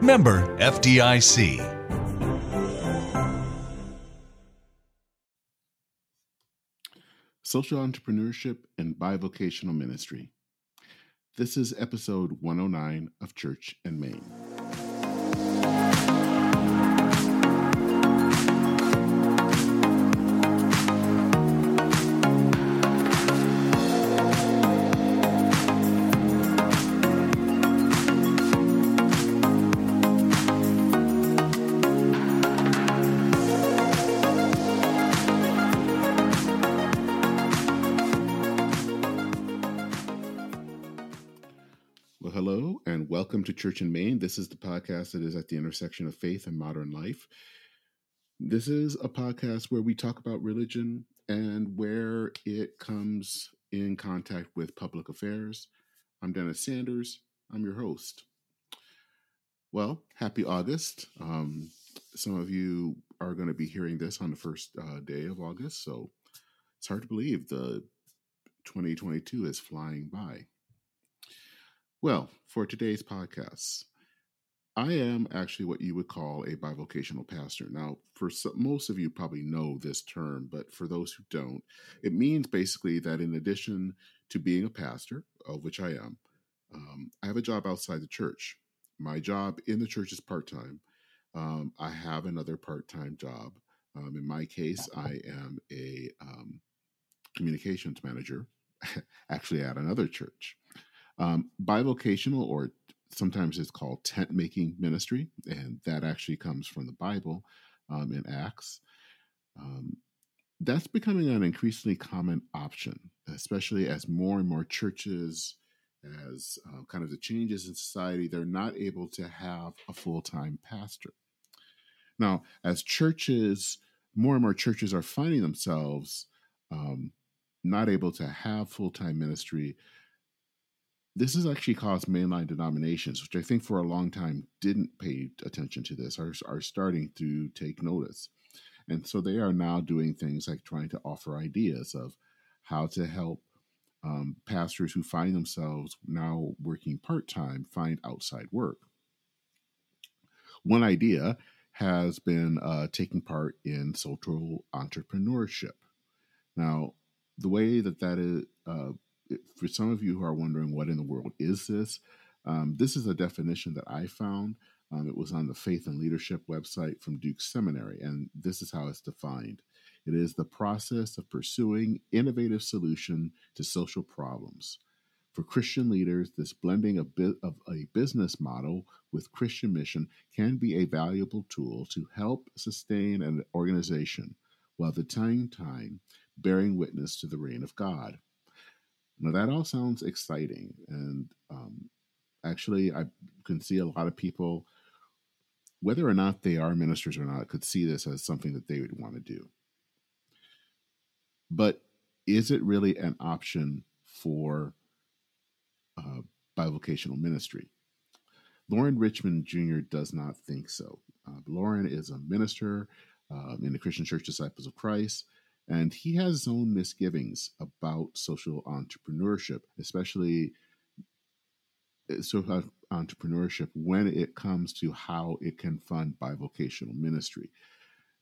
Member FDIC. Social Entrepreneurship and Bivocational Ministry. This is episode 109 of Church and Main. Welcome to Church and Main. This is the podcast that is at the intersection of faith and modern life. This is a podcast where we talk about religion and where it comes in contact with public affairs. I'm Dennis Sanders. I'm your host. Well, happy August. Um, some of you are going to be hearing this on the first uh, day of August, so it's hard to believe the 2022 is flying by. Well, for today's podcast, I am actually what you would call a bivocational pastor. Now, for some, most of you probably know this term, but for those who don't, it means basically that in addition to being a pastor, of which I am, um, I have a job outside the church. My job in the church is part time. Um, I have another part time job. Um, in my case, I am a um, communications manager, actually at another church. Um, bivocational, or sometimes it's called tent making ministry, and that actually comes from the Bible um, in Acts. Um, that's becoming an increasingly common option, especially as more and more churches, as uh, kind of the changes in society, they're not able to have a full time pastor. Now, as churches, more and more churches are finding themselves um, not able to have full time ministry this has actually caused mainline denominations, which I think for a long time didn't pay attention to this, are, are starting to take notice. And so they are now doing things like trying to offer ideas of how to help um, pastors who find themselves now working part time find outside work. One idea has been uh, taking part in social entrepreneurship. Now, the way that that is, uh, for some of you who are wondering what in the world is this, um, this is a definition that I found. Um, it was on the Faith and Leadership website from Duke Seminary, and this is how it's defined. It is the process of pursuing innovative solution to social problems. For Christian leaders, this blending of, of a business model with Christian mission can be a valuable tool to help sustain an organization while at the same time bearing witness to the reign of God. Now that all sounds exciting, and um, actually, I can see a lot of people, whether or not they are ministers or not, could see this as something that they would want to do. But is it really an option for uh, bivocational ministry? Loren Richmond Jr. does not think so. Uh, Loren is a minister um, in the Christian Church Disciples of Christ. And he has his own misgivings about social entrepreneurship, especially uh, social entrepreneurship when it comes to how it can fund bivocational ministry.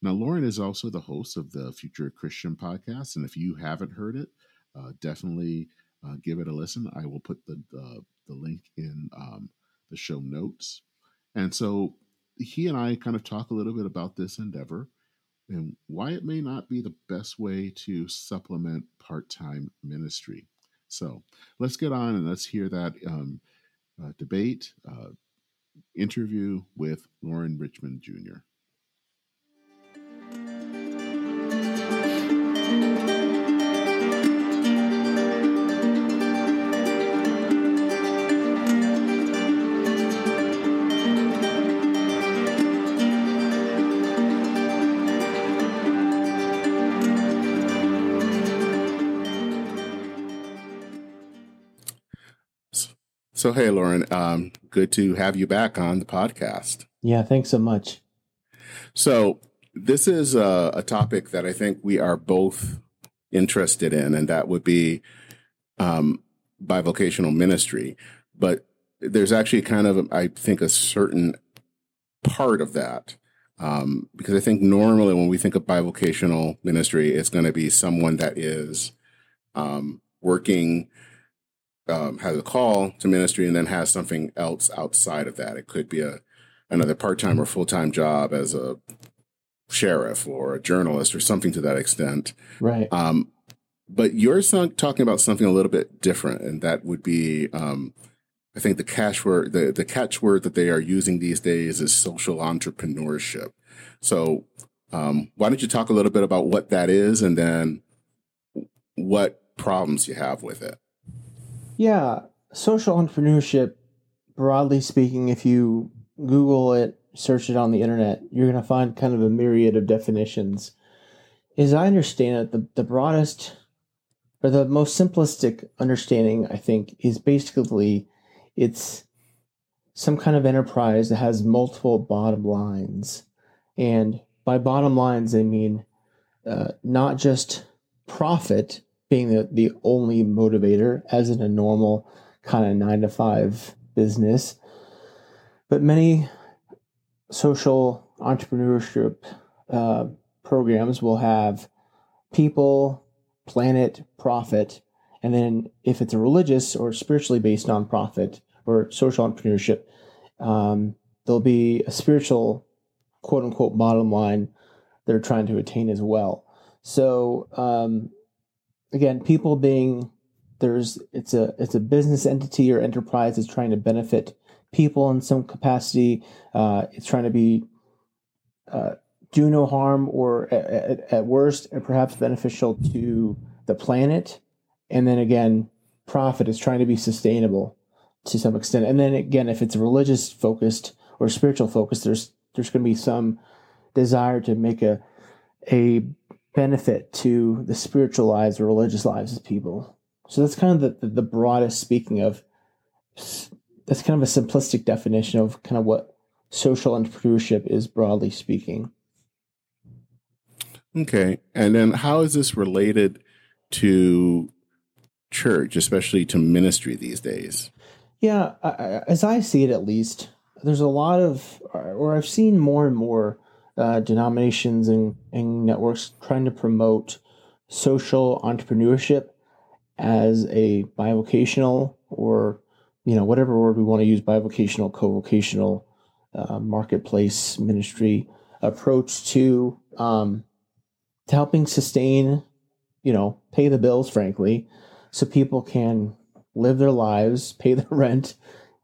Now, Loren is also the host of the Future Christian podcast. And if you haven't heard it, uh, definitely uh, give it a listen. I will put the, the, the link in um, the show notes. And so he and I kind of talk a little bit about this endeavor and why it may not be the best way to supplement part time ministry. So let's get on and let's hear that um, uh, debate, uh, interview with Loren Richmond Jr. So, hey, Loren, um, good to have you back on the podcast. Yeah, thanks so much. So, this is a, a topic that I think we are both interested in, and that would be um, bivocational ministry. But there's actually kind of, I think, a certain part of that. Um, because I think normally when we think of bivocational ministry, it's going to be someone that is um, working, um, has a call to ministry, and then has something else outside of that. It could be a another part time or full time job as a sheriff or a journalist or something to that extent. Right. Um, but you're talking about something a little bit different, and that would be, um, I think the catchword, the the catchword that they are using these days is social entrepreneurship. So, um, why don't you talk a little bit about what that is, and then what problems you have with it? Yeah, social entrepreneurship, broadly speaking, if you Google it, search it on the internet, you're going to find kind of a myriad of definitions. As I understand it, the, the broadest or the most simplistic understanding, I think, is basically it's some kind of enterprise that has multiple bottom lines. And by bottom lines, they mean uh, not just profit being the, the only motivator, as in a normal kind of nine to five business, but many social entrepreneurship uh, programs will have people, planet, profit, and then if it's a religious or spiritually based nonprofit or social entrepreneurship, um, there'll be a spiritual quote unquote bottom line they're trying to attain as well. So um, again, people being there's it's a it's a business entity or enterprise that's trying to benefit people in some capacity. Uh, it's trying to be uh, do no harm or at, at worst, perhaps beneficial to the planet. And then again, profit is trying to be sustainable to some extent. And then again, if it's religious focused or spiritual focused, there's there's going to be some desire to make a a benefit to the spiritual lives or religious lives of people. So that's kind of the, the broadest speaking of that's kind of a simplistic definition of kind of what social entrepreneurship is broadly speaking. Okay. And then how is this related to church, especially to ministry these days? Yeah, I, as I see it, at least, there's a lot of, or I've seen more and more uh, denominations and, and networks trying to promote social entrepreneurship as a bivocational or you know, whatever word we want to use, bivocational, co-vocational, uh, marketplace ministry approach to um, to helping sustain, you know, pay the bills, frankly, so people can live their lives, pay their rent,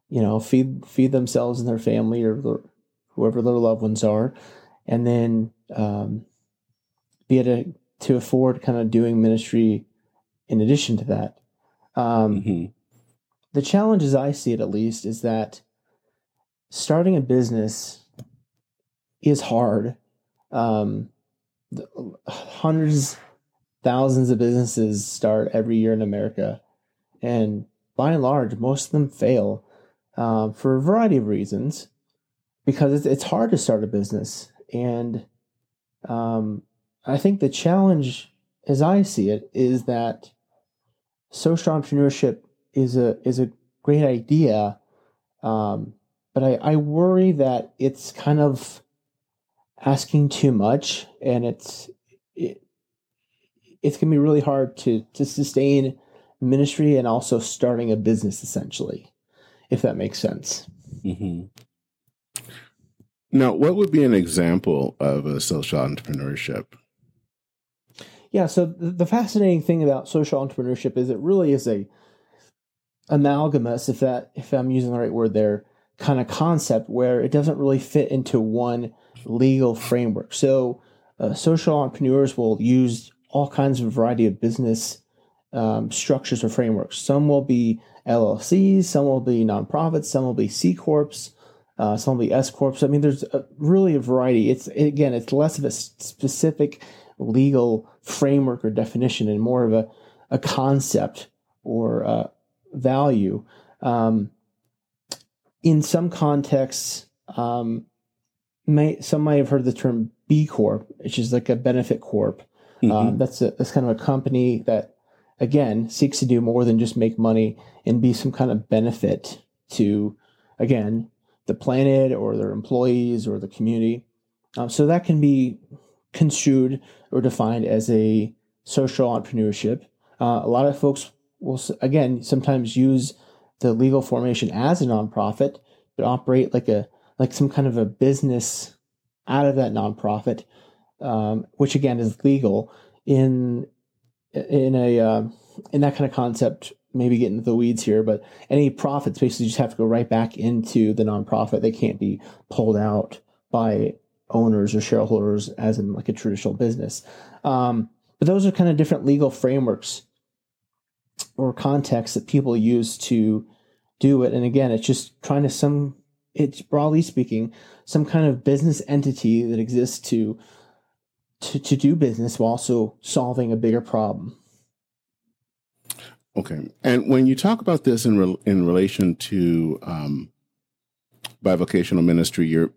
you know, feed feed themselves and their family or their, whoever their loved ones are, and then um, be able to, to afford kind of doing ministry in addition to that. Um, mm-hmm the challenge, as I see it at least, is that starting a business is hard. Um, hundreds, thousands of businesses start every year in America, and by and large, most of them fail uh, for a variety of reasons. Because it's, it's hard to start a business, and um, I think the challenge, as I see it, is that social entrepreneurship is a is a great idea, um, but I, I worry that it's kind of asking too much, and it's it, it's gonna be really hard to to sustain ministry and also starting a business essentially, if that makes sense. Mm-hmm. Now, what would be an example of a social entrepreneurship? Yeah, so the fascinating thing about social entrepreneurship is it really is a amalgamous, if that if I'm using the right word there, kind of concept where it doesn't really fit into one legal framework. So uh, social entrepreneurs will use all kinds of variety of business um, structures or frameworks. Some will be LLCs, some will be nonprofits, some will be C corps, uh, some will be S corps. I mean, there's a, really a variety. It's again, it's less of a specific legal framework or definition and more of a, a concept or uh, value. Um, in some contexts, um, may some might have heard the term B Corp, which is like a benefit corp. Mm-hmm. Um, that's a that's kind of a company that again seeks to do more than just make money and be some kind of benefit to again the planet or their employees or the community. Um, so that can be construed or defined as a social entrepreneurship. Uh, a lot of folks will again sometimes use the legal formation as a nonprofit, but operate like a like some kind of a business out of that nonprofit, um, which again is legal in in a uh, in that kind of concept. Maybe get into the weeds here, but any profits basically just have to go right back into the nonprofit. They can't be pulled out by owners or shareholders as in like a traditional business. Um, but those are kind of different legal frameworks or contexts that people use to do it. And again, it's just trying to some it's broadly speaking some kind of business entity that exists to to, to do business while also solving a bigger problem. Okay, and when you talk about this in re- in relation to um, bivocational ministry, you're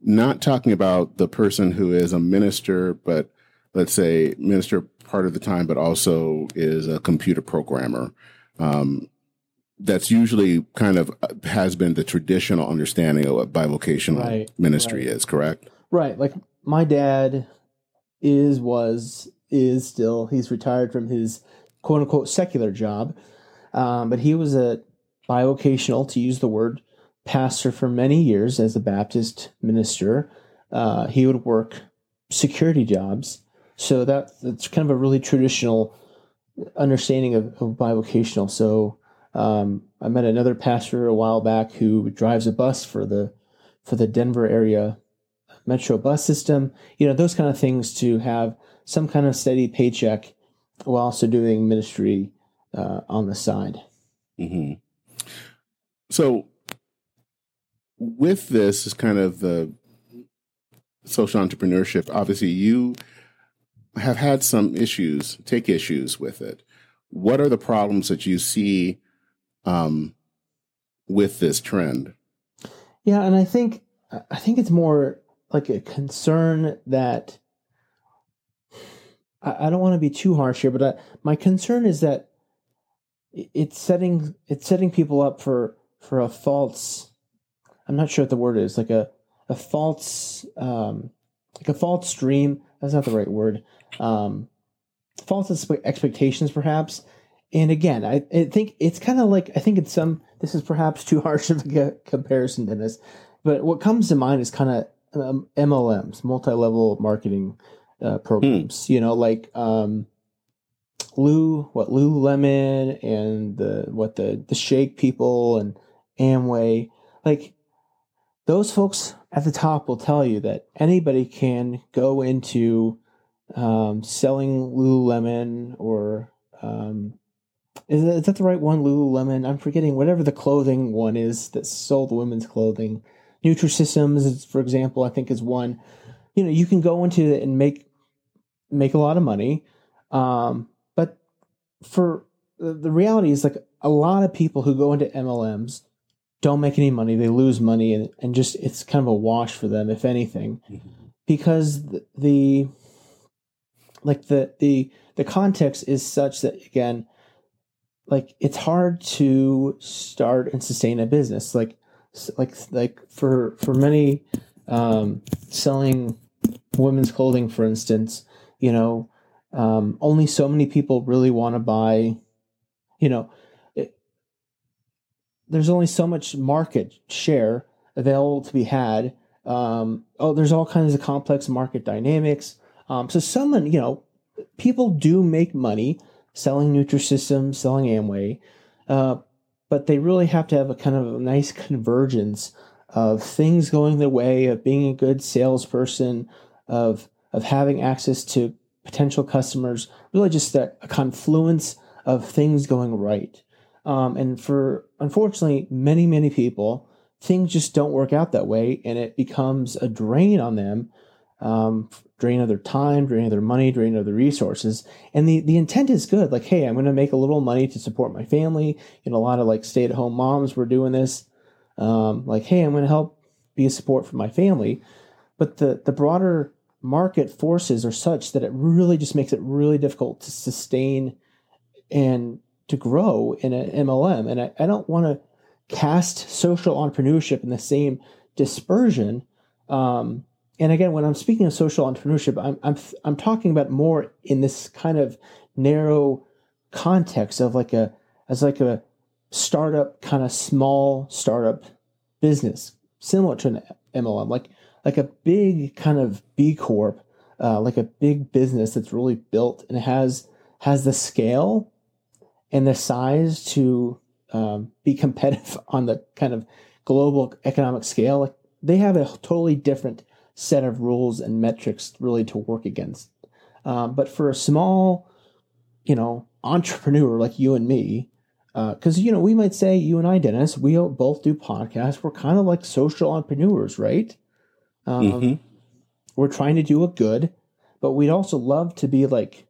not talking about the person who is a minister, but let's say minister part of the time, but also is a computer programmer. Um, that's usually kind of uh, has been the traditional understanding of what bivocational right, ministry right. is, correct? Right. Like my dad is, was, is still, he's retired from his quote unquote secular job. Um, but he was a bivocational, to use the word, pastor for many years as a Baptist minister. Uh, he would work security jobs so that that's kind of a really traditional understanding of, of bivocational. So um, I met another pastor a while back who drives a bus for the for the Denver area metro bus system. You know those kind of things to have some kind of steady paycheck while also doing ministry uh, on the side. Mm-hmm. So with this is kind of the social entrepreneurship. Obviously, you have had some issues, take issues with it. What are the problems that you see um, with this trend? Yeah, and I think I think it's more like a concern that I, I don't want to be too harsh here, but I, my concern is that it's setting it's setting people up for for a false. I'm not sure what the word is like a a false um, like a false dream. That's not the right word um, false expectations, perhaps. And again, I, I think it's kind of like I think it's some. This is perhaps too harsh of a comparison, Dennis. But what comes to mind is kind of um, MLMs, multi-level marketing uh, programs. Hmm. You know, like um, Lou, what Lululemon, and the what the the Shake people and Amway. Like those folks at the top will tell you that anybody can go into um, selling Lululemon or um, is, that, is that the right one? Lululemon. I'm forgetting whatever the clothing one is that sold women's clothing. Nutrisystems, for example, I think is one. You know, you can go into it and make make a lot of money, um, but for the reality is like a lot of people who go into MLMs don't make any money. They lose money, and, and just it's kind of a wash for them, if anything, mm-hmm. because the, the like the the the context is such that again like it's hard to start and sustain a business like like like for for many um selling women's clothing for instance you know um only so many people really want to buy you know there's only so much market share available to be had um oh there's all kinds of complex market dynamics um, so someone, you know, people do make money selling Nutrisystem, selling Amway, uh, but they really have to have a kind of a nice convergence of things going their way, of being a good salesperson, of of having access to potential customers. Really, just a, a confluence of things going right. Um, and for unfortunately, many many people, things just don't work out that way, and it becomes a drain on them um, drain of their time, drain of their money, drain of their resources. And the, the intent is good. Like, hey, I'm going to make a little money to support my family. You know, a lot of like stay at home moms were doing this. um, like, hey, I'm going to help be a support for my family. But the, the broader market forces are such that it really just makes it really difficult to sustain and to grow in an MLM. And I, I don't want to cast social entrepreneurship in the same dispersion. Um, and again, when I'm speaking of social entrepreneurship, I'm, I'm, I'm talking about more in this kind of narrow context of like a, as like a startup kind of small startup business, similar to an MLM, like, like a big kind of B Corp, uh, like a big business that's really built and has, has the scale and the size to um, be competitive on the kind of global economic scale. Like they have a totally different set of rules and metrics really to work against. Um, but for a small, you know, entrepreneur like you and me, because uh, you know we might say you and I, Dennis, we both do podcasts. We're kind of like social entrepreneurs, right? Um, mm-hmm. We're trying to do a good, but we'd also love to be like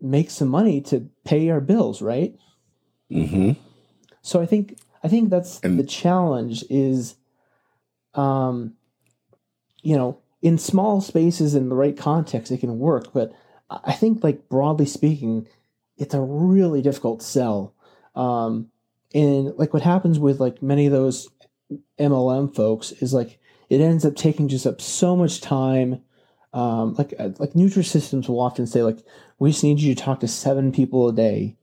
make some money to pay our bills, right? Mm-hmm. So I think I think that's and, the challenge is, um, you know, in small spaces in the right context, it can work. But I think, like broadly speaking, it's a really difficult sell. Um, and like what happens with like many of those MLM folks is like it ends up taking just up so much time. Um, like uh, like Nutrisystems will often say like we just need you to talk to seven people a day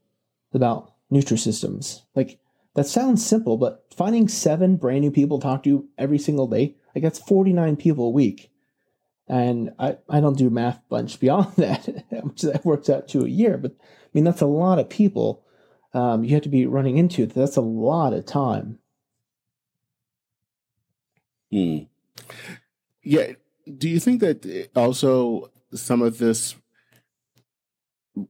about Nutrisystems. Like that sounds simple, but finding seven brand new people to talk to every single day, like that's 49 people a week. And I, I don't do math bunch beyond that, which that works out to a year. But I mean, that's a lot of people um, you have to be running into. That's a lot of time. Hmm. Yeah. Do you think that also some of this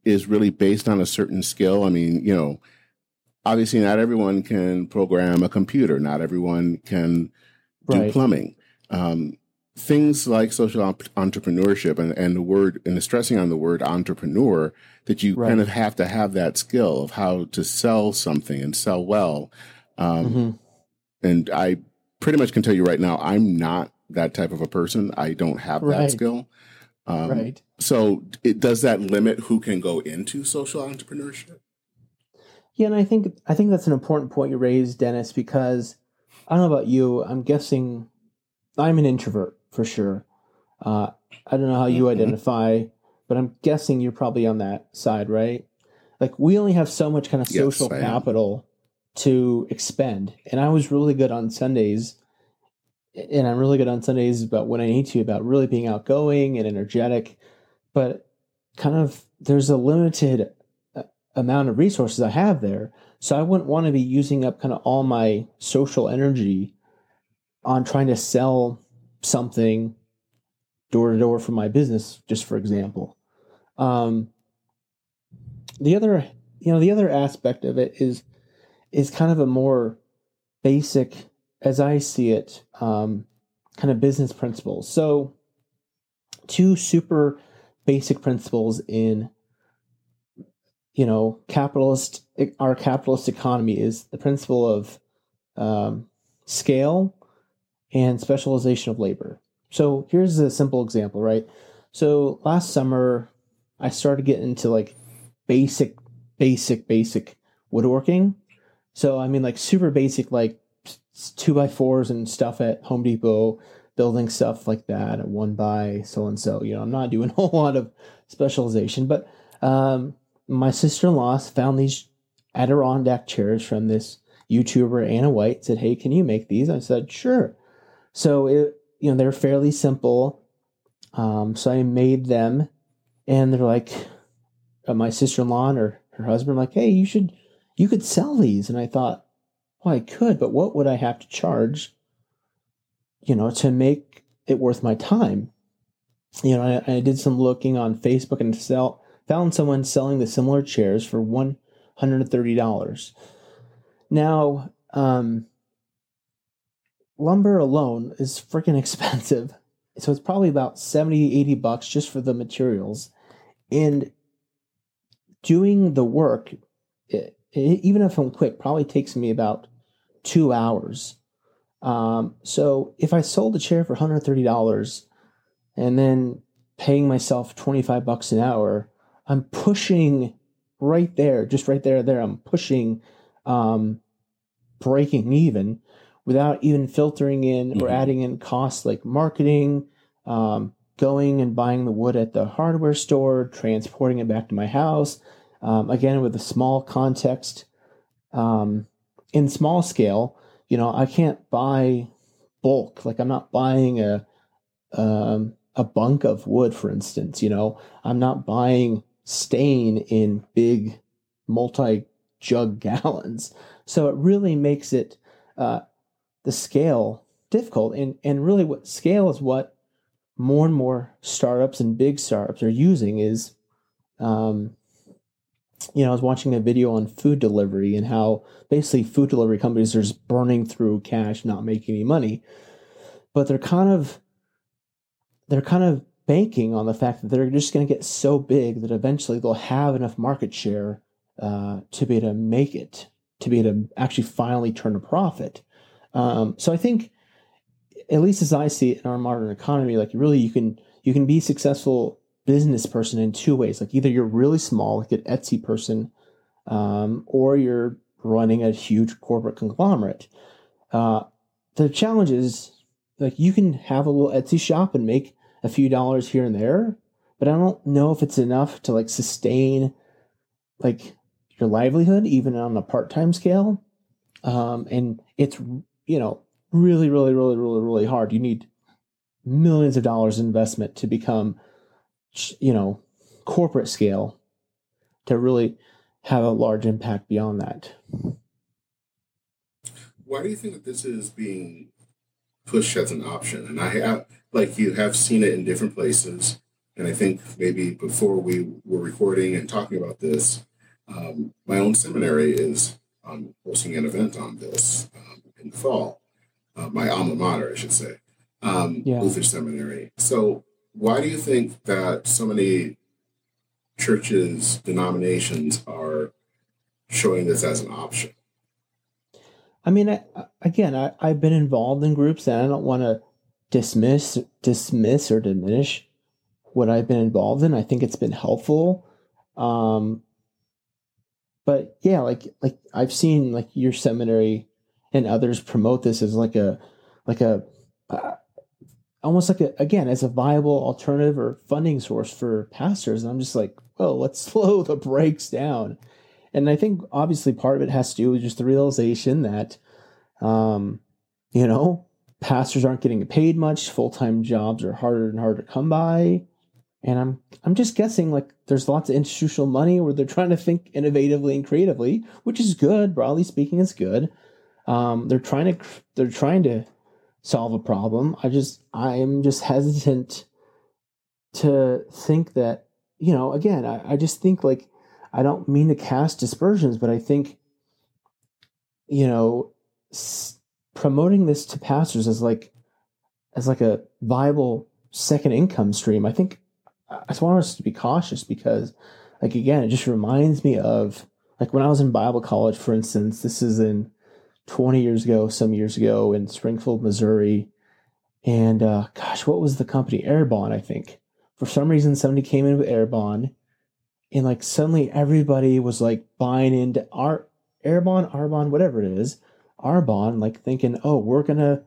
is really based on a certain skill? I mean, you know, obviously not everyone can program a computer. Not everyone can do right. plumbing. Um, things like social entrepreneurship and, and the word and the stressing on the word entrepreneur that you right. kind of have to have that skill of how to sell something and sell well. Um, mm-hmm. And I pretty much can tell you right now, I'm not that type of a person. I don't have right. that skill. Um, right. So it does that limit who can go into social entrepreneurship? Yeah, and I think I think that's an important point you raised, Dennis, because I don't know about you. I'm guessing I'm an introvert for sure. Uh, I don't know how you mm-hmm. identify, but I'm guessing you're probably on that side, right? Like we only have so much kind of social yes, capital to expend, and I was really good on Sundays, and I'm really good on Sundays about when I need to, about really being outgoing and energetic, but kind of there's a limited amount of resources I have there. So I wouldn't want to be using up kind of all my social energy on trying to sell something door to door for my business, just for example. Um, the other, you know, the other aspect of it is is kind of a more basic, as I see it, um, kind of business principles. So, two super basic principles in you know, capitalist our capitalist economy is the principle of um, scale and specialization of labor. So here's a simple example, right? So last summer, I started getting into like basic, basic, basic woodworking. So I mean, like super basic, like two by fours and stuff at Home Depot, building stuff like that, at one by so and so. You know, I'm not doing a whole lot of specialization, but um, my sister in law found these Adirondack chairs from this YouTuber Ana White. Said, "Hey, can you make these?" I said, "Sure." So it, you know, they're fairly simple. Um, so I made them, and they're like, uh, my sister in law and her her husband, like, "Hey, you should, you could sell these." And I thought, well, I could, but what would I have to charge? You know, to make it worth my time. You know, I, I did some looking on Facebook and sell found someone selling the similar chairs for $130. Now, um, lumber alone is freaking expensive. So it's probably about 70, 80 bucks just for the materials. And doing the work, it, even if I'm quick, probably takes me about two hours. Um, so if I sold a chair for $130 and then paying myself 25 bucks an hour, I'm pushing right there, just right there, there. I'm pushing, um, breaking even without even filtering in mm-hmm. or adding in costs like marketing, um, going and buying the wood at the hardware store, transporting it back to my house. Um, again, with a small context, um, in small scale, you know, I can't buy bulk. Like I'm not buying a um, a bunk of wood, for instance. You know, I'm not buying stain in big multi jug gallons. So it really makes it uh, the scale difficult. And and really, what scale is what more and more startups and big startups are using is um, you know, I was watching a video on food delivery and how basically food delivery companies are just burning through cash, not making any money. But they're kind of they're kind of banking on the fact that they're just going to get so big that eventually they'll have enough market share uh, to be able to make it, to be able to actually finally turn a profit. Um, so I think, at least as I see it in our modern economy, like really you can you can be successful business person in two ways. Like either you're really small, like an Etsy person, um, or you're running a huge corporate conglomerate. Uh, the challenge is like you can have a little Etsy shop and make a few dollars here and there, but I don't know if it's enough to like sustain like your livelihood even on a part-time scale. Um, and it's you know really, really, really, really, really hard. You need millions of dollars investment to become you know, corporate scale to really have a large impact beyond that. Why do you think that this is being pushed as an option? And I have, like, you have seen it in different places. And I think maybe before we were recording and talking about this, um, my own seminary is um, hosting an event on this um, in the fall. Uh, my alma mater, I should say, um, yeah. Luther Seminary. So why do you think that so many churches, denominations are showing this as an option? I mean, I, again, I, I've been involved in groups, and I don't want to dismiss, dismiss or diminish what I've been involved in. I think it's been helpful. Um, but yeah, like like I've seen like your seminary and others promote this as like a like a uh, almost like a, again as a viable alternative or funding source for pastors. And i'm just like well let's slow the brakes down. And i think obviously part of it has to do with just the realization that um, you know pastors aren't getting paid much full-time jobs are harder and harder to come by. And i'm i'm just guessing like there's lots of institutional money where they're trying to think innovatively and creatively which is good. Broadly speaking it's good. Um, they're trying to they're trying to solve a problem. I just I'm just hesitant to think that you know again I, I just think like I don't mean to cast dispersions, but I think you know s- promoting this to pastors as like as like a viable second income stream. I think I just want us to be cautious because like again it just reminds me of like when I was in Bible college, for instance. This is in 20 years ago, some years ago in Springfield, Missouri. And uh, gosh, what was the company? Airbon, I think. For some reason, somebody came in with Airbon, and like suddenly everybody was like buying into our Airbon, Arbon, whatever it is, Arbon, like thinking, oh, we're gonna,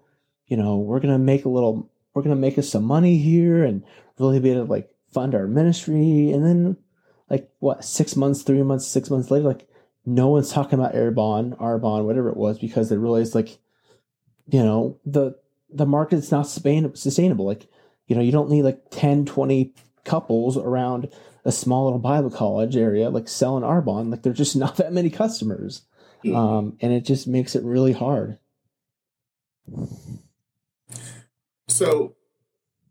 you know, we're gonna make a little, we're gonna make us some money here and really be able to like fund our ministry. And then, like, what, six months, three months, six months later, like no one's talking about Airbon, Arbon, whatever it was, because they realized like, you know, the the market's not sustainable. Like, you know, you don't need like 10, 20 couples around a small little Bible college area, like selling Arbon. Like there's just not that many customers. Mm-hmm. Um, and it just makes it really hard. So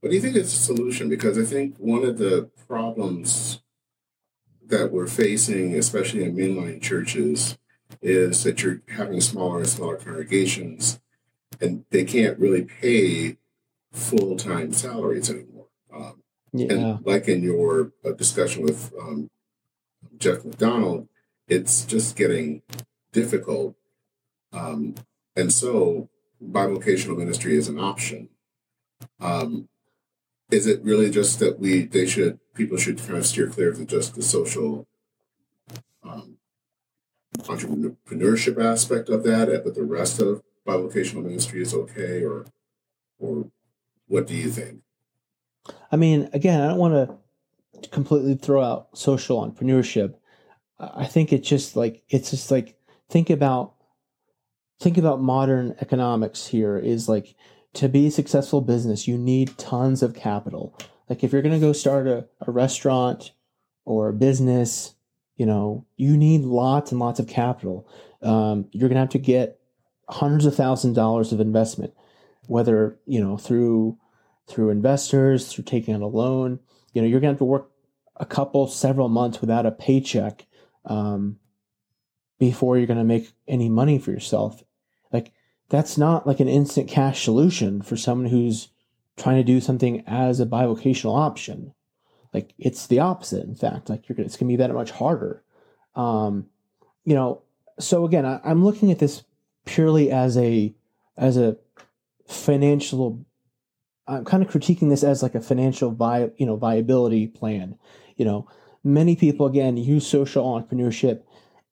what do you think is the solution? Because I think one of the problems that we're facing, especially in mainline churches, is that you're having smaller and smaller congregations, and they can't really pay full time salaries anymore. Um, yeah. And like in your uh, discussion with um, Jeff MacDonald, it's just getting difficult. Um, and so bivocational ministry is an option. Um, is it really just that we they should people should kind of steer clear of the, just the social um, entrepreneurship aspect of that, but the rest of bivocational ministry is okay, or or what do you think? I mean, again, I don't want to completely throw out social entrepreneurship. I think it's just like it's just like think about think about modern economics here is like to be a successful business, you need tons of capital. Like if you're going to go start a, a restaurant or a business, you know, you need lots and lots of capital. Um, you're going to have to get hundreds of thousand dollars of investment, whether, you know, through, through investors, through taking out a loan, you know, you're going to have to work a couple, several months without a paycheck, um, before you're going to make any money for yourself. That's not like an instant cash solution for someone who's trying to do something as a bivocational option. Like it's the opposite. In fact, like you're gonna, it's going to be that much harder. Um, you know, so again, I, I'm looking at this purely as a as a financial. I'm kind of critiquing this as like a financial vi, you know, viability plan. You know, many people again use social entrepreneurship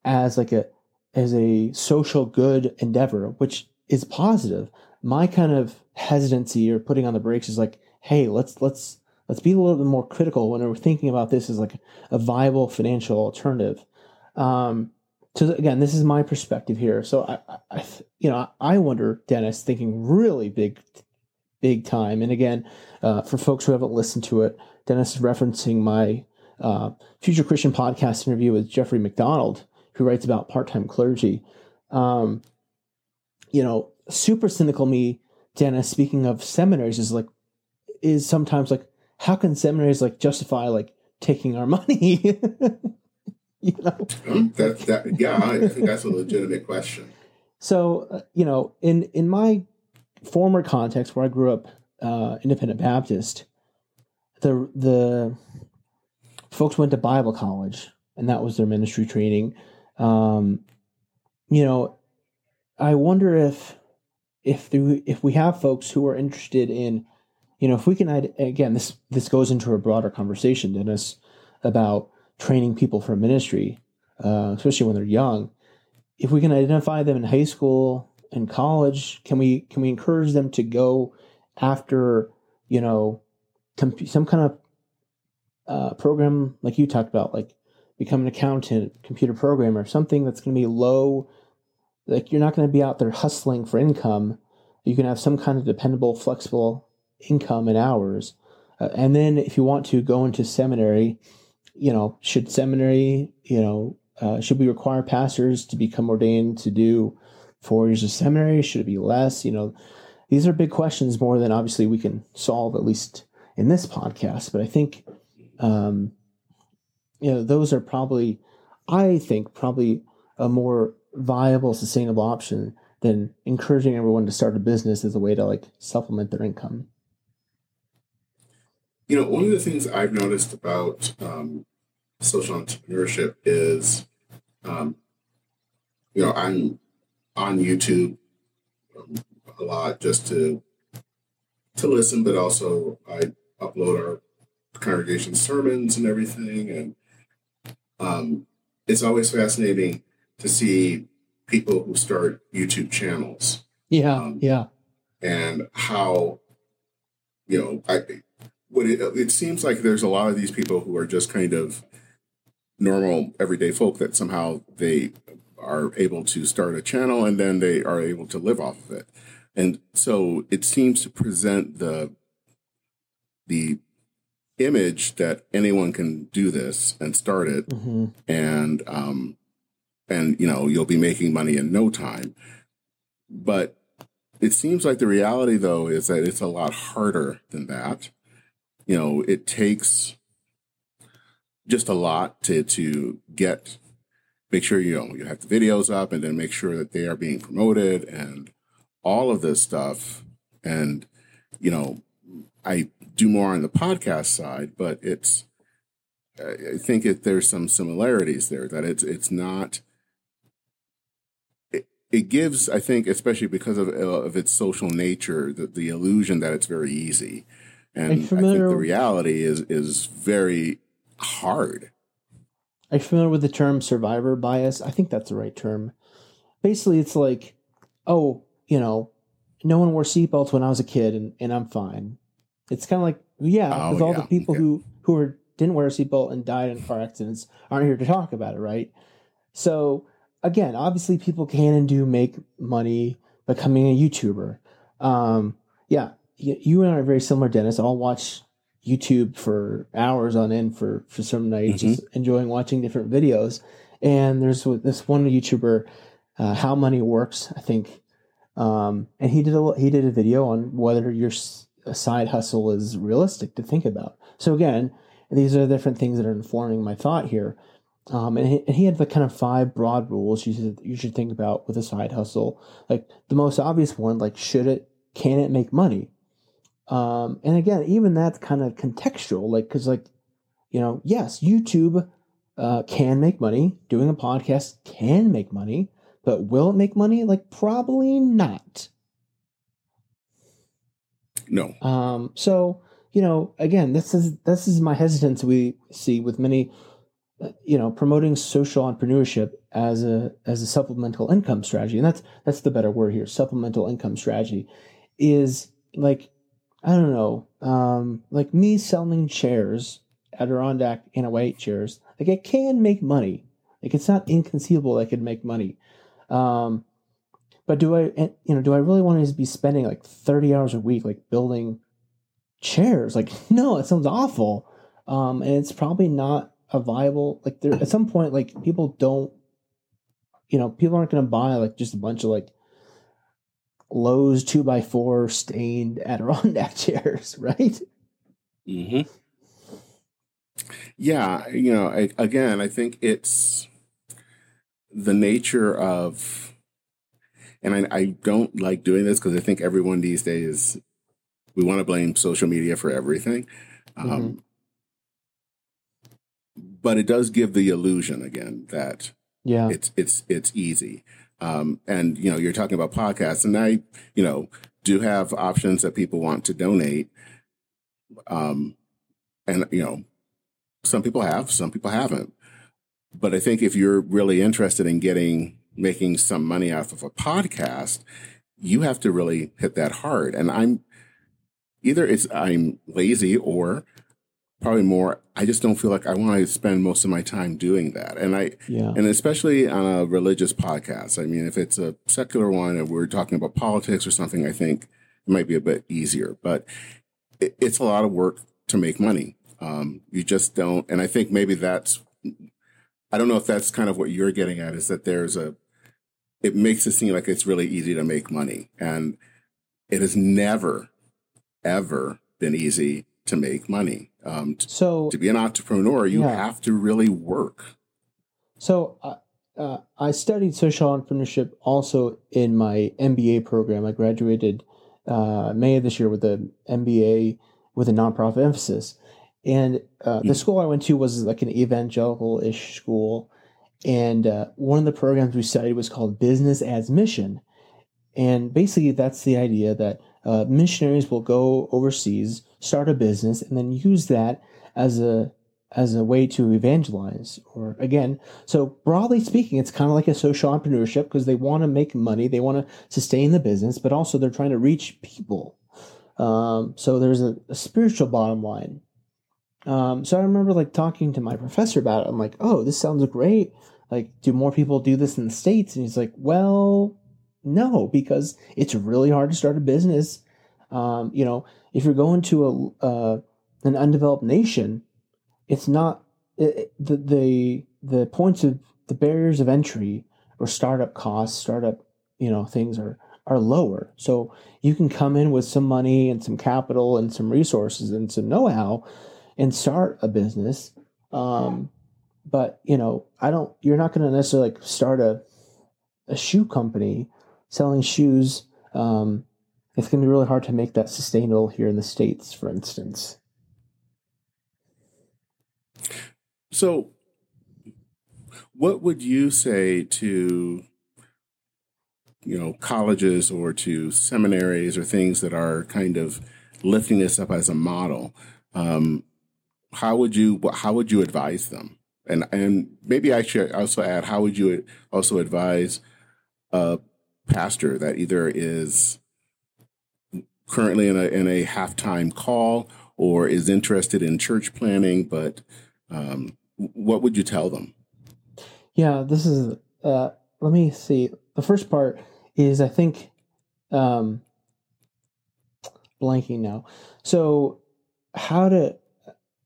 as like a as a social good endeavor, which is positive. My kind of hesitancy or putting on the brakes is like, hey, let's let's let's be a little bit more critical when we're thinking about this as like a viable financial alternative. Um, so again, this is my perspective here. So I, I, you know, I wonder, Dennis, thinking really big, big time. And again, uh, for folks who haven't listened to it, Dennis is referencing my uh, future Christian podcast interview with Jeffrey MacDonald, who writes about part-time clergy. Um, you know, super cynical me, Dennis, speaking of seminaries, is like, is sometimes like, how can seminaries like justify like taking our money? you know, um, that, that, yeah, I think that's a legitimate question. So, uh, you know, in in my former context where I grew up, uh, independent Baptist, the the folks went to Bible college, and that was their ministry training. Um, you know, I wonder if if the, if we have folks who are interested in, you know, if we can again this this goes into a broader conversation, Dennis, about training people for ministry, uh, especially when they're young. If we can identify them in high school and college, can we can we encourage them to go after you know comp- some kind of uh, program like you talked about, like become an accountant, computer programmer, something that's going to be low like you're not going to be out there hustling for income. You can have some kind of dependable, flexible income and hours. Uh, and then if you want to go into seminary, you know, should seminary, you know, uh, should we require pastors to become ordained to do four years of seminary? Should it be less? You know, these are big questions more than obviously we can solve, at least in this podcast. But I think, um, you know, those are probably, I think, probably a more viable, sustainable option than encouraging everyone to start a business as a way to like supplement their income. You know, one of the things I've noticed about um, social entrepreneurship is, um, you know, I'm on YouTube um, a lot just to to listen, but also I upload our congregation sermons and everything, and um, it's always fascinating to see people who start YouTube channels. Yeah, um, yeah. And how, you know, I what it, it seems like there's a lot of these people who are just kind of normal everyday folk that somehow they are able to start a channel and then they are able to live off of it. And so it seems to present the the image that anyone can do this and start it mm-hmm. and um, and you know you'll be making money in no time. But it seems like the reality though is that it's a lot harder than that. You know it takes just a lot to to get make sure you know you have the videos up and then make sure that they are being promoted and all of this stuff. And you know i do more on the podcast side but it's i think it, there's some similarities there that it's it's not it gives, I think, especially because of, uh, of its social nature, the, the illusion that it's very easy. And I think the reality is is very hard. Are you familiar with the term survivor bias? I think that's the right term. Basically, it's like, oh, you know, no one wore seatbelts when I was a kid, and, and I'm fine. It's kind of like, yeah, because oh, all yeah. the people who who were didn't wear a seatbelt and died in car accidents aren't here to talk about it, right? So again, obviously, people can and do make money becoming a YouTuber. Um, yeah, you and I are very similar, Dennis. I'll watch YouTube for hours on end for for some nights, mm-hmm. just enjoying watching different videos. And there's this one YouTuber, uh, How Money Works, I think, um, and he did a he did a video on whether your side hustle is realistic to think about. So again, these are different things that are informing my thought here. Um, and, he, and he had the kind of five broad rules you should you should think about with a side hustle. Like the most obvious one, like should it, can it make money? Um, and again, even that's kind of contextual, like because like you know, yes, YouTube uh, can make money. Doing a podcast can make money, but will it make money? Like probably not. No. Um. So you know, again, this is this is my hesitance we see with many, you know, promoting social entrepreneurship as a as a supplemental income strategy, and that's that's the better word here. Supplemental income strategy is like I don't know, um, like me selling chairs, Adirondack Ana White chairs, like i can make money. Like it's not inconceivable i could make money. Um, but do I, you know, do I really want to be spending like 30 hours a week, like building chairs? Like, no, it sounds awful. Um, and it's probably not a viable, like there, at some point, like people don't, you know, people aren't going to buy like just a bunch of like Lowe's two by four stained Adirondack chairs, right? Mm-hmm. Yeah, you know, I, again, I think it's the nature of, and I, I don't like doing this because I think everyone these days we want to blame social media for everything. Um, mm-hmm. But it does give the illusion again that yeah, it's it's it's easy. Um, and you know, you're talking about podcasts, and I, you know, do have options that people want to donate. Um, and you know, some people have, some people haven't. But I think if you're really interested in getting making some money off of a podcast, you have to really hit that hard. And I'm either it's I'm lazy or probably more i just don't feel like i want to spend most of my time doing that. And i yeah. and especially on a religious podcast i mean if it's a secular one and we're talking about politics or something i think it might be a bit easier. But it, it's a lot of work to make money. Um, you just don't and i think maybe that's i don't know if that's kind of what you're getting at is that there's a it makes it seem like it's really easy to make money. And it has never ever been easy to make money. Um, to, so to be an entrepreneur, you yeah. have to really work. So uh, uh, I studied social entrepreneurship also in my MBA program. I graduated uh, May of this year with an MBA with a nonprofit emphasis. And uh, the hmm. school I went to was like an evangelical ish school. And uh, one of the programs we studied was called Business as Mission. And basically, that's the idea that uh, missionaries will go overseas, start a business, and then use that as a as a way to evangelize. Or again, so broadly speaking, it's kind of like a social entrepreneurship because they want to make money, they want to sustain the business, but also they're trying to reach people. Um, so there's a, a, spiritual bottom line. Um, so I remember like talking to my professor about it. I'm like, oh, this sounds great. Like, do more people do this in the states? And he's like, well, no, because it's really hard to start a business. Um, you know, if you're going to a uh, an undeveloped nation, it's not it, the the the points of the barriers of entry or startup costs, startup you know things are are lower. So you can come in with some money and some capital and some resources and some know how and start a business. Um, but you know, I don't. You're not going to necessarily like start a a shoe company selling shoes, um, it's going to be really hard to make that sustainable here in the States, for instance. So, what would you say to you know colleges or to seminaries or things that are kind of lifting this up as a model, um, how would you how would you advise them? And and maybe I should also add, how would you also advise a pastor that either is currently in a in a halftime call or is interested in church planning, but um, what would you tell them? Yeah, this is. Uh, let me see. The first part is I think um, blanking now. So how to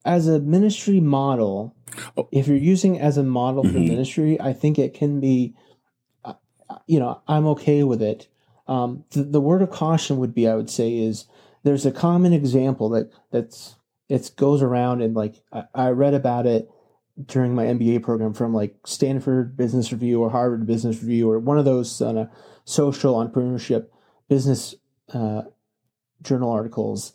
as a ministry model, oh. if you're using as a model for mm-hmm. ministry, I think it can be. Uh, you know, I'm okay with it. Um, the, the word of caution would be, I would say, is there's a common example that that's it goes around and like I, I read about it during my MBA program from like Stanford Business Review or Harvard Business Review or one of those uh, social entrepreneurship business uh, journal articles,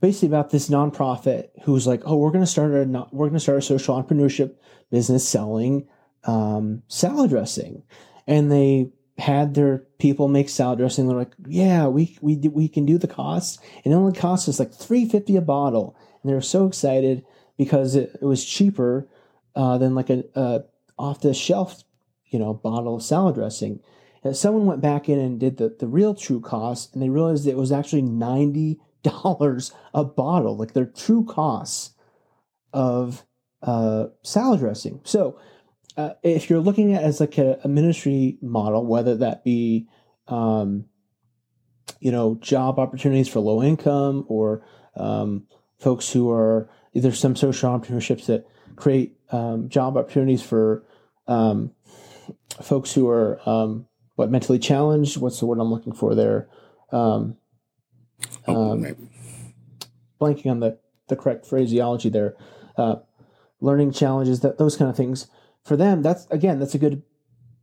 basically about this nonprofit who's like, oh, we're going to start a we're to start a social entrepreneurship business selling um, salad dressing, and they had their people make salad dressing. They're like, yeah, we we we can do the costs, and it only costs us like three fifty a bottle, and they were so excited because it, it was cheaper uh, than like a, a off the shelf, you know, bottle of salad dressing. And someone went back in and did the, the real true cost, and they realized it was actually ninety dollars a bottle, like their true costs of uh, salad dressing. So, uh, if you're looking at as like a, a ministry model, whether that be um, you know job opportunities for low income or um, folks who are there's some social entrepreneurships that create um, job opportunities for um, folks who are um, what mentally challenged. What's the word I'm looking for there? Um, oh, blanking on the the correct phraseology there. Uh, learning challenges, that those kind of things. For them, that's again, that's a good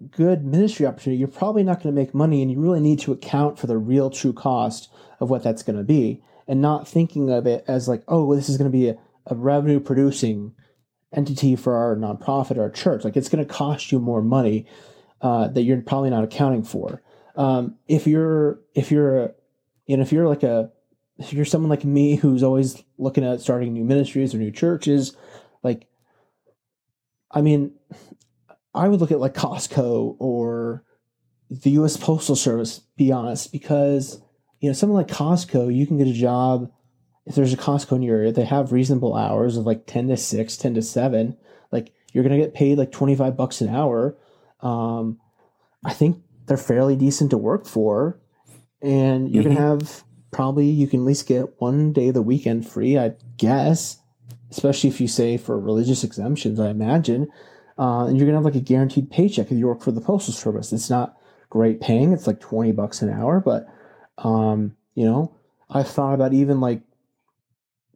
good ministry opportunity. You're probably not going to make money, and you really need to account for the real true cost of what that's going to be, and not thinking of it as like, oh, this is going to be a, a revenue producing entity for our nonprofit, our church. Like it's going to cost you more money uh, that you're probably not accounting for. Um, if you're if you're you know if you're like a if you're someone like me who's always looking at starting new ministries or new churches, like I mean, I would look at like Costco or the U.S. Postal Service. Be honest, because you know something like Costco, you can get a job if there's a Costco in your area, they have reasonable hours of like 10 to 6, 10 to 7. Like you're to get paid like 25 bucks an hour. Um, I think they're fairly decent to work for. And you're mm-hmm. to have probably, you can at least get one day of the weekend free, I guess, especially if you say for religious exemptions, I imagine. Uh, and you're to have like a guaranteed paycheck if you work for the Postal Service. It's not great paying, it's like 20 bucks an hour, but, um, you know, I've thought about even like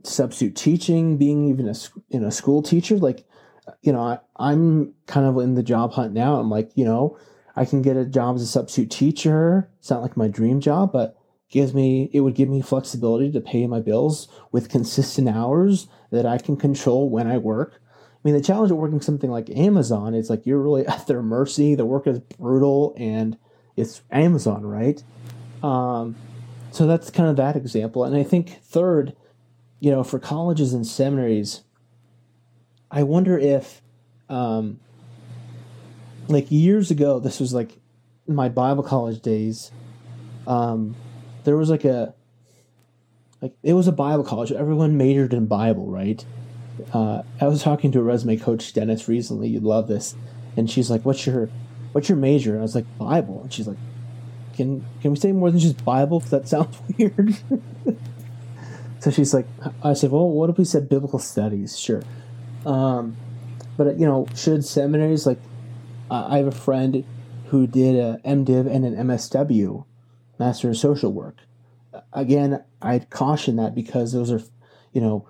substitute teaching, being even a you know school teacher, like you know I, I'm kind of in the job hunt now. I'm like you know I can get a job as a substitute teacher. It's not like my dream job, but gives me it would give me flexibility to pay my bills with consistent hours that I can control when I work. Mean, the challenge of working something like Amazon is like you're really at their mercy. The work is brutal and it's Amazon, right? Um, so that's kind of that example. And I think third, you know, for colleges and seminaries, I wonder if, um, like years ago, this was like my Bible college days. Um, there was like a, like it was a Bible college. Everyone majored in Bible, right? Uh, I was talking to a resume coach, Dennis, recently. You'd love this, and she's like, "What's your, what's your major?" And I was like, "Bible," and she's like, "Can can we say more than just Bible? Because that sounds weird." So she's like, I said, well, what if we said biblical studies? Sure. Um, but, you know, should seminaries, like, uh, I have a friend who did a MDiv and an MSW, Master of Social Work. Again, I'd caution that because those are, you know,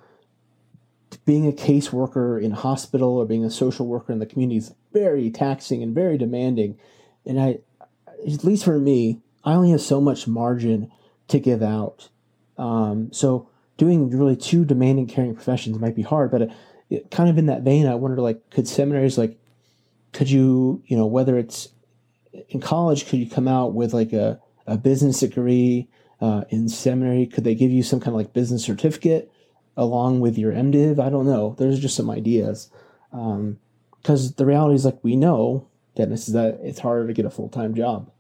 being a caseworker in hospital or being a social worker in the community is very taxing and very demanding. And I, at least for me, I only have so much margin to give out. Um, so doing really two demanding caring professions might be hard but it, kind of in that vein i wondered like could seminaries like could you you know whether it's in college, could you come out with like a, a business degree? Uh, in seminary, could they give you some kind of like business certificate along with your MDiv? I don't know. There's just some ideas. Because um, the reality is, like, we know, Dennis, is that it's harder to get a full time job.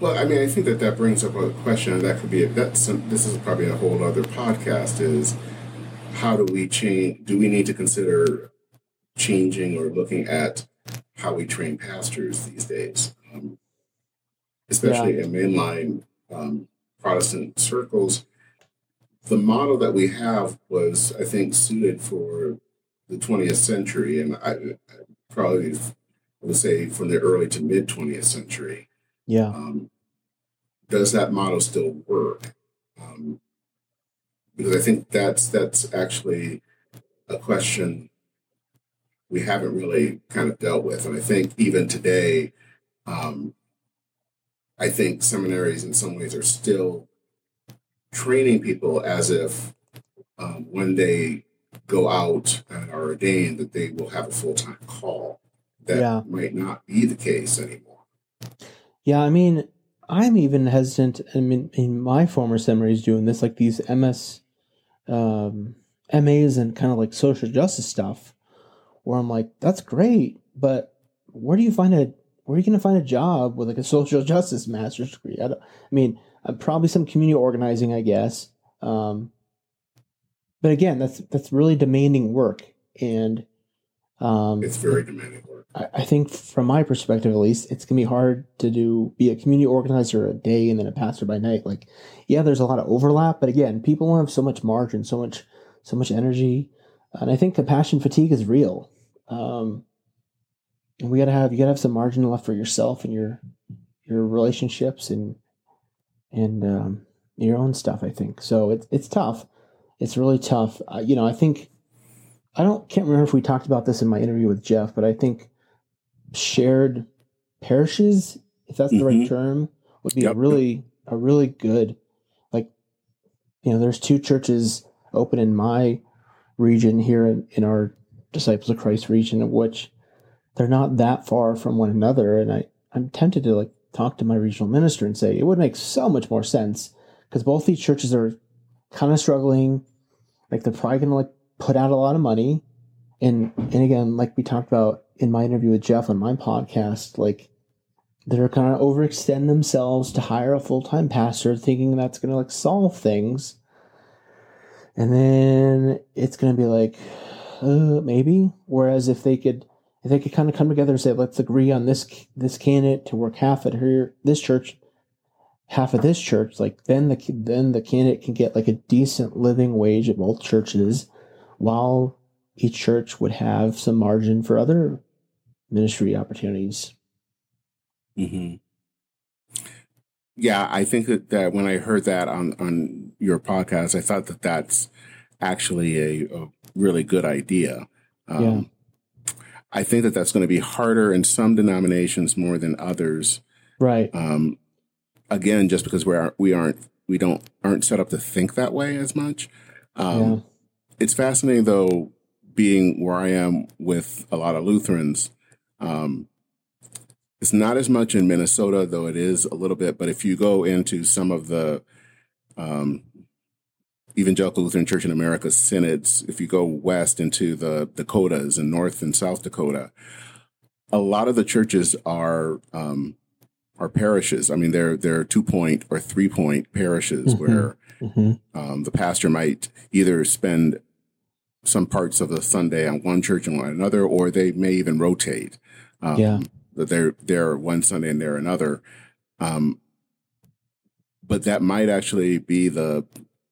Well, I mean, I think that that brings up a question, that could be a, that's some, this is probably a whole other podcast. Is how do we change? Do we need to consider changing or looking at how we train pastors these days, um, especially yeah. in mainline um, Protestant circles? The model that we have was, I think, suited for the 20th century, and I, I probably would say from the early to mid 20th century. Yeah. Um, does that model still work? Um, because I think that's that's actually a question we haven't really kind of dealt with, and I think even today, um, I think seminaries in some ways are still training people as if um, when they go out and are ordained that they will have a full time call. That yeah. might not be the case anymore. Yeah, I mean, I'm even hesitant. I mean, in my former seminaries doing this, like these MS, um, MAs and kind of like social justice stuff, where I'm like, that's great, but where do you find a where are you going to find a job with like a social justice master's degree? I, I mean, uh, probably some community organizing, I guess. Um, but again, that's that's really demanding work, and um, it's very demanding work. I, I think, from my perspective at least, it's gonna be hard to do be a community organizer a day and then a pastor by night. Like, yeah, there's a lot of overlap, but again, people have so much margin, so much, so much energy, and I think compassion fatigue is real. Um, and we gotta have you gotta have some margin left for yourself and your your relationships and and um, your own stuff. I think so. It's it's tough. It's really tough. Uh, you know, I think I don't can't remember if we talked about this in my interview with Jeff, but I think shared parishes, if that's the mm-hmm. right term, would be yep. a really a really good like you know, there's two churches open in my region here in, in our Disciples of Christ region of which they're not that far from one another. And I, I'm tempted to like talk to my regional minister and say it would make so much more sense because both these churches are kind of struggling. Like they're probably gonna like put out a lot of money. And and again, like we talked about in my interview with Jeff on my podcast, like they're kind of overextend themselves to hire a full time pastor, thinking that's gonna like solve things. And then it's gonna be like, uh, maybe. Whereas if they could if they could kind of come together and say, let's agree on this this candidate to work half at her this church, half of this church, like then the then the candidate can get like a decent living wage at both churches while each church would have some margin for other ministry opportunities. Mm-hmm. Yeah, I think that, that when I heard that on, on your podcast, I thought that that's actually a, a really good idea. Um, yeah. I think that that's going to be harder in some denominations more than others. Right. Um, again, just because we are we aren't we don't aren't set up to think that way as much. Um, yeah it's fascinating though, being where I am with a lot of Lutherans. Um, it's not as much in Minnesota, though it is a little bit. But if you go into some of the um, Evangelical Lutheran Church in America synods, if you go west into the Dakotas and North and South Dakota, a lot of the churches are um, are parishes. I mean, they're they're two point or three point parishes mm-hmm. where mm-hmm. Um, the pastor might either spend some parts of the Sunday on one church and one another, or they may even rotate. Um, yeah, they're there one Sunday and there another. Um, but that might actually be the.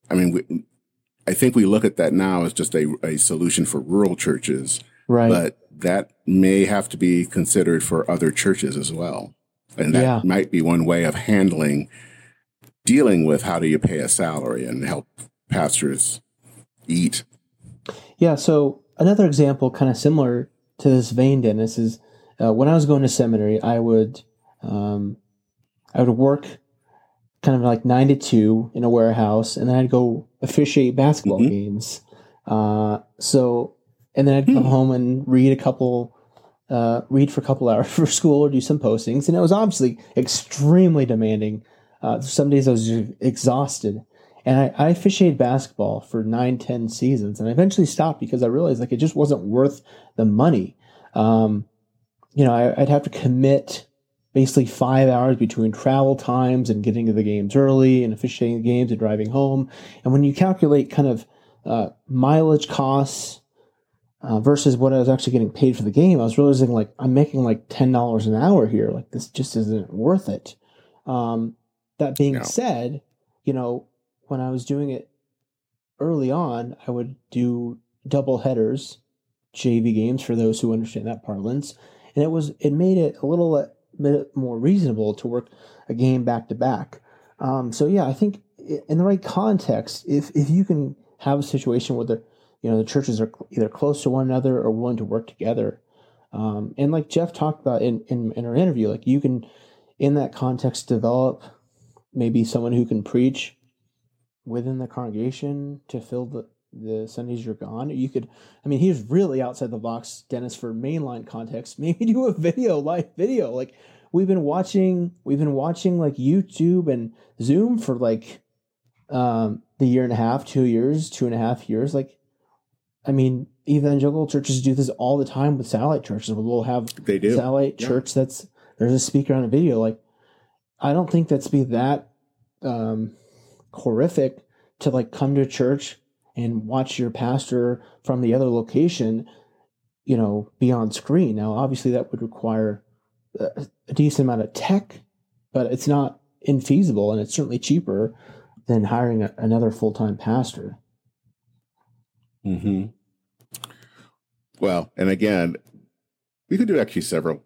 I mean, we, I think we look at that now as just a, a solution for rural churches, right? But that may have to be considered for other churches as well, and that yeah. might be one way of handling dealing with how do you pay a salary and help pastors eat yeah. So another example, kind of similar to this vein, Dennis, is uh, when I was going to seminary, I would um, I would work kind of like nine to two in a warehouse, and then I'd go officiate basketball mm-hmm. games. Uh, so, and then I'd come hmm. home and read a couple uh, read for a couple hours for school or do some postings. And it was obviously extremely demanding. Uh, some days I was exhausted. And I, I officiated basketball for nine, ten seasons, and I eventually stopped because I realized like it just wasn't worth the money. Um, you know, I, I'd have to commit basically five hours between travel times and getting to the games early and officiating the games and driving home. And when you calculate kind of uh, mileage costs uh, versus what I was actually getting paid for the game, I was realizing like I'm making like ten dollars an hour here. Like this just isn't worth it. Um, that being no. said, you know, when I was doing it early on, I would do double headers, JV games for those who understand that parlance, and it was it made it a little bit more reasonable to work a game back to back. Um, so yeah, I think in the right context, if if you can have a situation where the you know the churches are either close to one another or willing to work together, um, and like Jeff talked about in, in in our interview, like you can in that context develop maybe someone who can preach within the congregation to fill the the Sundays you're gone. You could, I mean, he's really outside the box, Dennis, for mainline context. Maybe do a video, live video. Like we've been watching, we've been watching like YouTube and Zoom for like um the year and a half, two years, two and a half years. Like, I mean, evangelical churches do this all the time with satellite churches. We'll have they do satellite yeah. church that's there's a speaker on a video. Like, I don't think that's be that um horrific to like come to church and watch your pastor from the other location, you know, be on screen. Now, obviously, that would require a, decent amount of tech, but it's not infeasible, and it's certainly cheaper than hiring a, another full time pastor. Hmm. Well, and again, we could do actually several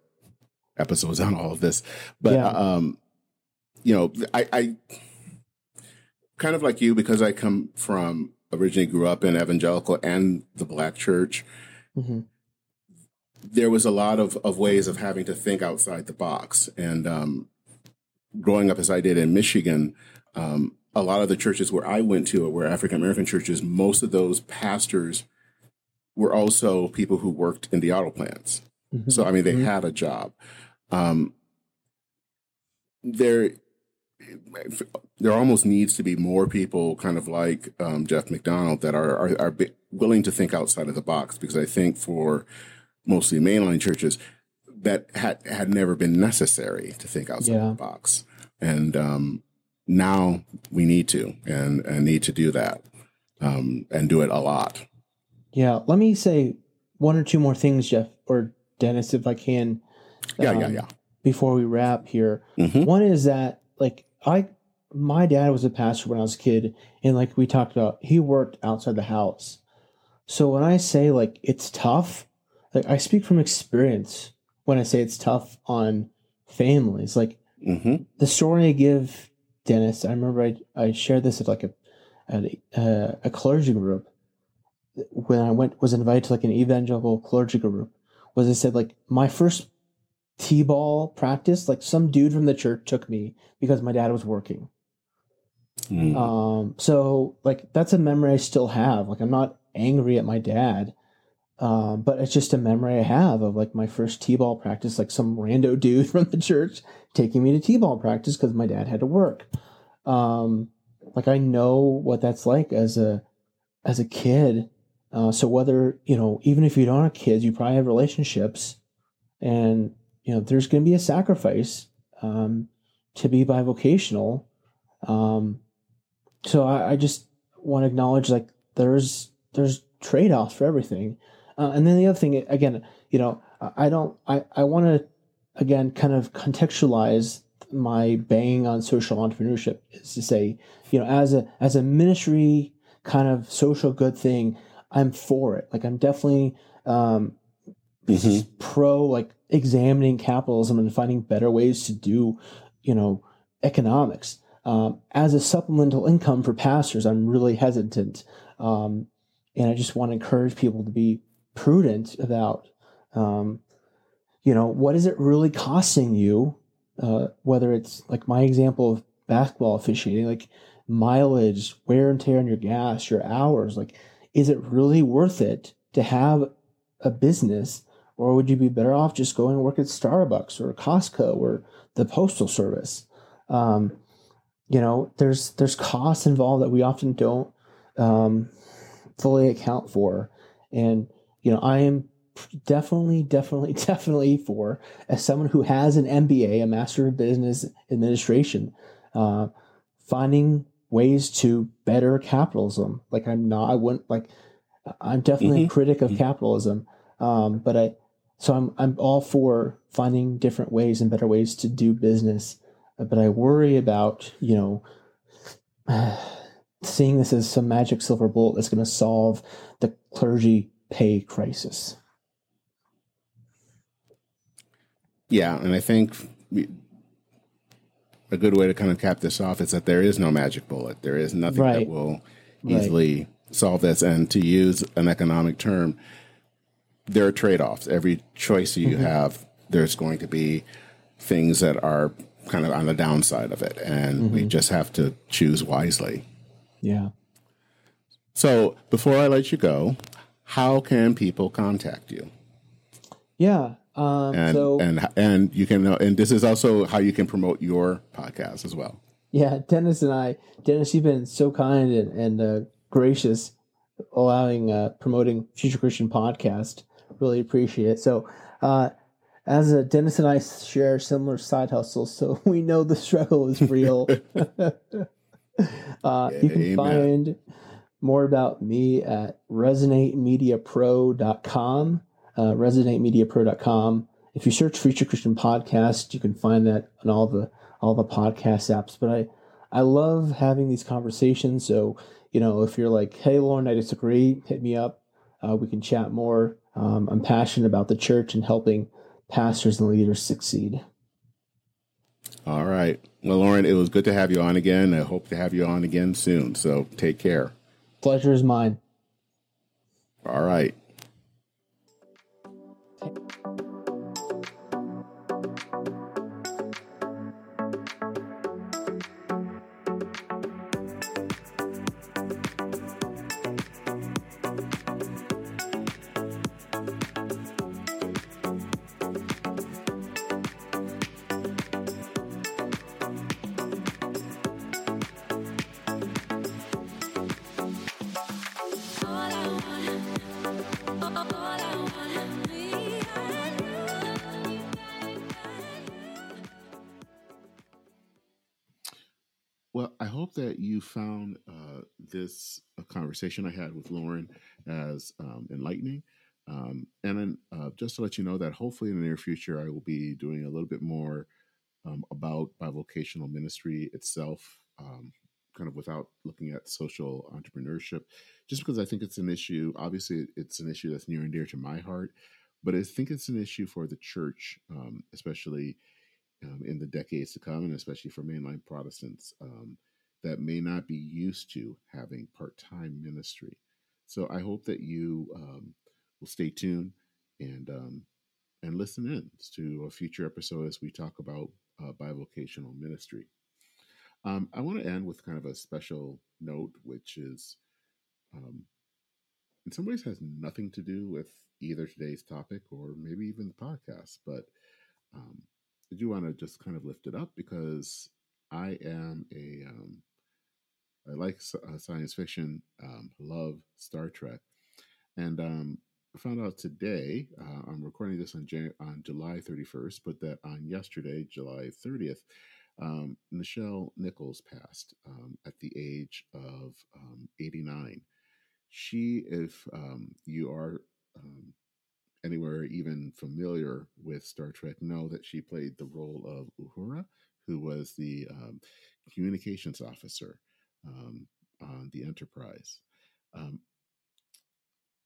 episodes on all of this, but yeah. um, you know, I, I kind of like you because I come from originally grew up in evangelical and the black church. Mm-hmm. There was a lot of, of ways of having to think outside the box. And um, growing up as I did in Michigan, um, a lot of the churches where I went to were African American churches. Most of those pastors were also people who worked in the auto plants. Mm-hmm. So, I mean, they mm-hmm. had a job. Um, there, there almost needs to be more people kind of like um, Jeff MacDonald that are, are, are willing to think outside of the box because I think for mostly mainline churches that had had never been necessary to think outside yeah. the box and um, now we need to and, and need to do that um, and do it a lot yeah let me say one or two more things Jeff or Dennis if I can yeah yeah um, yeah before we wrap here mm-hmm. one is that like I my dad was a pastor when I was a kid, and like we talked about, he worked outside the house. So when I say like it's tough, like I speak from experience when I say it's tough on families. Like mm-hmm. the story I give Dennis, I remember I I shared this at like a at a, uh, a clergy group when I went was invited to like an evangelical clergy group. Was I said like my first t-ball practice like some dude from the church took me because my dad was working. Mm. um so like that's a memory i still have. Like i'm not angry at my dad um but it's just a memory i have of like my first t-ball practice like some rando dude from the church taking me to t-ball practice because my dad had to work. Um like i know what that's like as a as a kid. Uh, so whether you know even if you don't have kids you probably have relationships. And you know, there's going to be a sacrifice um, to be bivocational. Um, so I, I just want to acknowledge like there's there's trade offs for everything. Uh, and then the other thing, again, you know, I don't, I, I want to, again, kind of contextualize my bang on social entrepreneurship is to say, you know, as a, as a ministry kind of social good thing, I'm for it. Like I'm definitely, um, mm-hmm. pro like examining capitalism and finding better ways to do, you know, economics. Um, as a supplemental income for pastors, I'm really hesitant. Um, and I just want to encourage people to be prudent about, um, you know, what is it really costing you? Uh, whether it's like my example of basketball officiating, like mileage, wear and tear on your gas, your hours, like, is it really worth it to have a business Or would you be better off just going to work at Starbucks or Costco or the Postal Service? Um, you know, there's there's costs involved that we often don't um, fully account for. And you know, I am definitely, definitely, definitely for as someone who has an MBA, a Master of Business Administration, uh, finding ways to better capitalism. Like I'm not, I wouldn't like. I'm definitely mm-hmm. a critic of mm-hmm. capitalism, um, but I. So I'm I'm all for finding different ways and better ways to do business, but I worry about you know. seeing this as some magic silver bullet that's going to solve the clergy pay crisis. Yeah, and I think a good way to kind of cap this off is that there is no magic bullet. There is nothing right. that will easily right. solve this. And to use an economic term, there are trade offs. Every choice you mm-hmm. have, there's going to be things that are kind of on the downside of it. And mm-hmm. we just have to choose wisely. Yeah. So before I let you go, how can people contact you? Yeah. Um, and, so and and you can and this is also how you can promote your podcast as well. Yeah, Dennis and I, Dennis, you've been so kind and, and uh, gracious, allowing uh, promoting Future Christian podcast. Really appreciate it. So, uh, as a, Dennis and I share similar side hustles, so we know the struggle is real. Uh, you can Amen. find more about me at resonatemediapro.com. Uh, resonatemediapro.com. If you search Future Christian Podcast, you can find that on all the all the podcast apps. But I I love having these conversations. So you know, if you're like, "Hey, Loren, I disagree," hit me up. Uh, we can chat more. Um, I'm passionate about the church and helping pastors and leaders succeed. All right. Well, Loren, it was good to have you on again. I hope to have you on again soon. So take care. Pleasure is mine. All right. Conversation I had with Loren as um, enlightening. Um, and then uh, just to let you know that hopefully in the near future, I will be doing a little bit more um, about bivocational ministry itself, um, kind of without looking at social entrepreneurship, just because I think it's an issue. Obviously, it's an issue that's near and dear to my heart, but I think it's an issue for the church, um, especially um, in the decades to come, and especially for mainline Protestants. That may not be used to having part time ministry. So I hope that you um, will stay tuned and um, and listen in to a future episode as we talk about uh, bivocational ministry. Um, I want to end with kind of a special note, which is um, in some ways has nothing to do with either today's topic or maybe even the podcast, but um, I do want to just kind of lift it up because I am a um, I like uh, science fiction, um, love Star Trek, and um, found out today. Uh, I'm recording this on Jan- on July 31st, but that on yesterday, July 30th, um, Nichelle Nichols passed um, at the age of um, 89. She, if um, you are anywhere even familiar with Star Trek, know that she played the role of Uhura, who was the communications officer um, on the Enterprise. Um,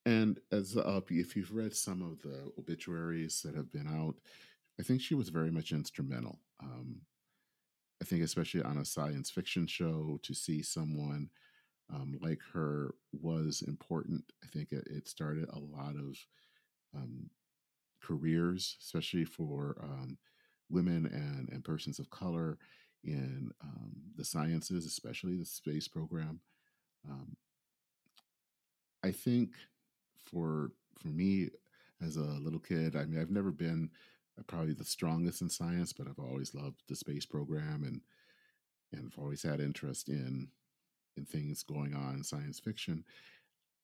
and as uh, if you've read some of the obituaries that have been out, I think she was very much instrumental. Um, I think, especially on a science fiction show, to see someone um, like her was important. I think it, it started a lot of um, careers, especially for um, women and, and persons of color in um, the sciences, especially the space program. Um, I think for for me, as a little kid. I mean, I've never been probably the strongest in science, but I've always loved the space program and and I've always had interest in in things going on in science fiction.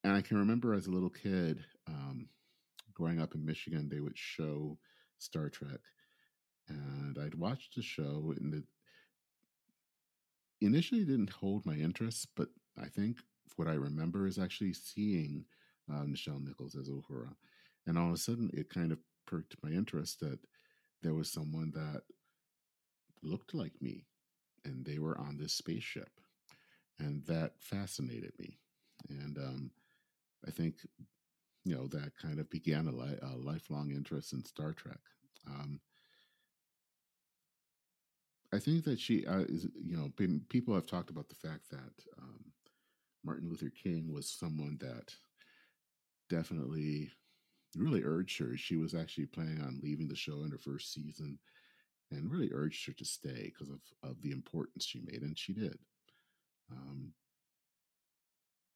And I can remember as a little kid, um, growing up in Michigan, they would show Star Trek, and I'd watch the show, and it initially didn't hold my interest, but I think what I remember is actually seeing uh, Nichelle Nichols as Uhura, and all of a sudden it kind of perked my interest that there was someone that looked like me, and they were on this spaceship, and that fascinated me, and um, I think you know that kind of began a, li- a lifelong interest in Star Trek. Um, I think that she uh, is, you know, people have talked about the fact that um, Martin Luther King was someone that definitely really urged her. She was actually planning on leaving the show in her first season and really urged her to stay because of, of the importance she made, and she did. Um,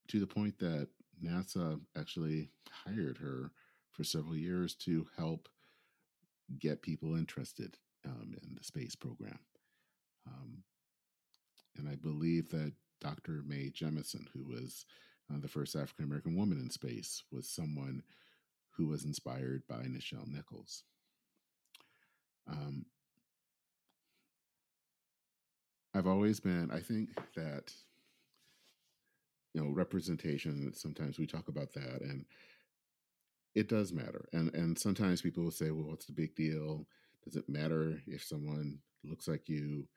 to the point that NASA actually hired her for several years to help get people interested um, in the space program. Um, and I believe that Dr. Mae Jemison, who was uh, the first African American woman in space, was someone who was inspired by Nichelle Nichols. Um, I've always been, I think that, you know, representation, sometimes we talk about that, and it does matter. And, and sometimes people will say, well, what's the big deal? Does it matter if someone looks like you?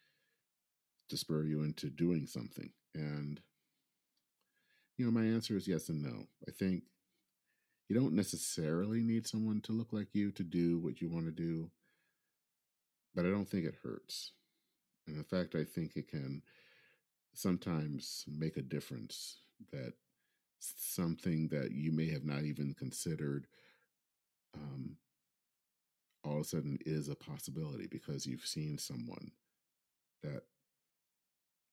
To spur you into doing something? And, you know, my answer is yes and no. I think you don't necessarily need someone to look like you to do what you want to do, but I don't think it hurts. And in fact, I think it can sometimes make a difference that something that you may have not even considered um, all of a sudden is a possibility because you've seen someone that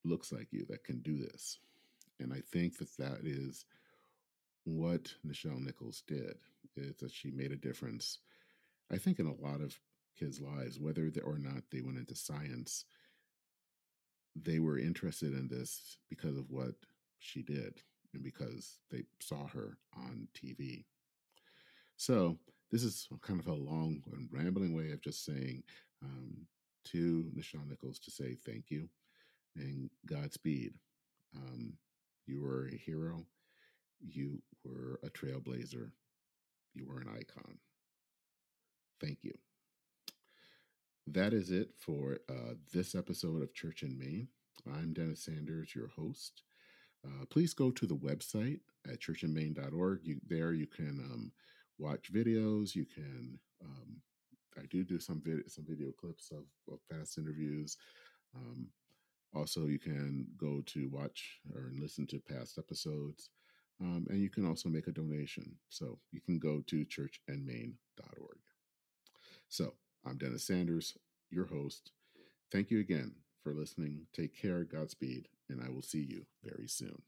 looks like you that can do this. And I think that that is what Nichelle Nichols did, is that she made a difference, I think, in a lot of kids' lives, whether or not they went into science. They were interested in this because of what she did and because they saw her on TV. So, this is kind of a long and rambling way of just saying um, to Nichelle Nichols to say thank you and Godspeed. Um, you were a hero. You were a trailblazer. You were an icon. Thank you. That is it for uh, this episode of Church and Main. I'm Dennis Sanders, your host. Uh, please go to the website at churchandmain.org. You, there you can um, watch videos. You can um, I do do some video some video clips of, of past interviews. Um, also, you can go to watch or listen to past episodes, um, and you can also make a donation. So you can go to churchandmain.org. So I'm Dennis Sanders, your host. Thank you again for listening. Take care, Godspeed, and I will see you very soon.